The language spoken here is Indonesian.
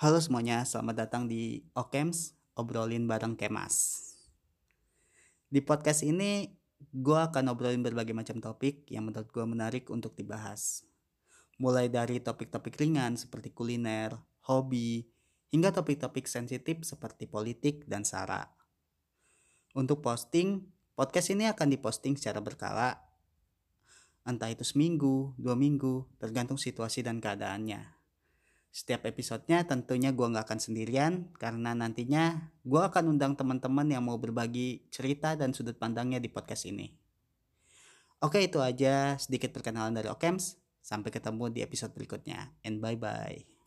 Halo semuanya, selamat datang di Okems, obrolin bareng Kemas. Di podcast ini, gue akan obrolin berbagai macam topik yang menurut gue menarik untuk dibahas. Mulai dari topik-topik ringan seperti kuliner, hobi, hingga topik-topik sensitif seperti politik dan sara. Untuk posting, podcast ini akan diposting secara berkala, entah itu seminggu, dua minggu, tergantung situasi dan keadaannya. Setiap episodenya tentunya gue nggak akan sendirian karena nantinya gue akan undang teman-teman yang mau berbagi cerita dan sudut pandangnya di podcast ini. Oke itu aja sedikit perkenalan dari Okems. Sampai ketemu di episode berikutnya. And bye-bye.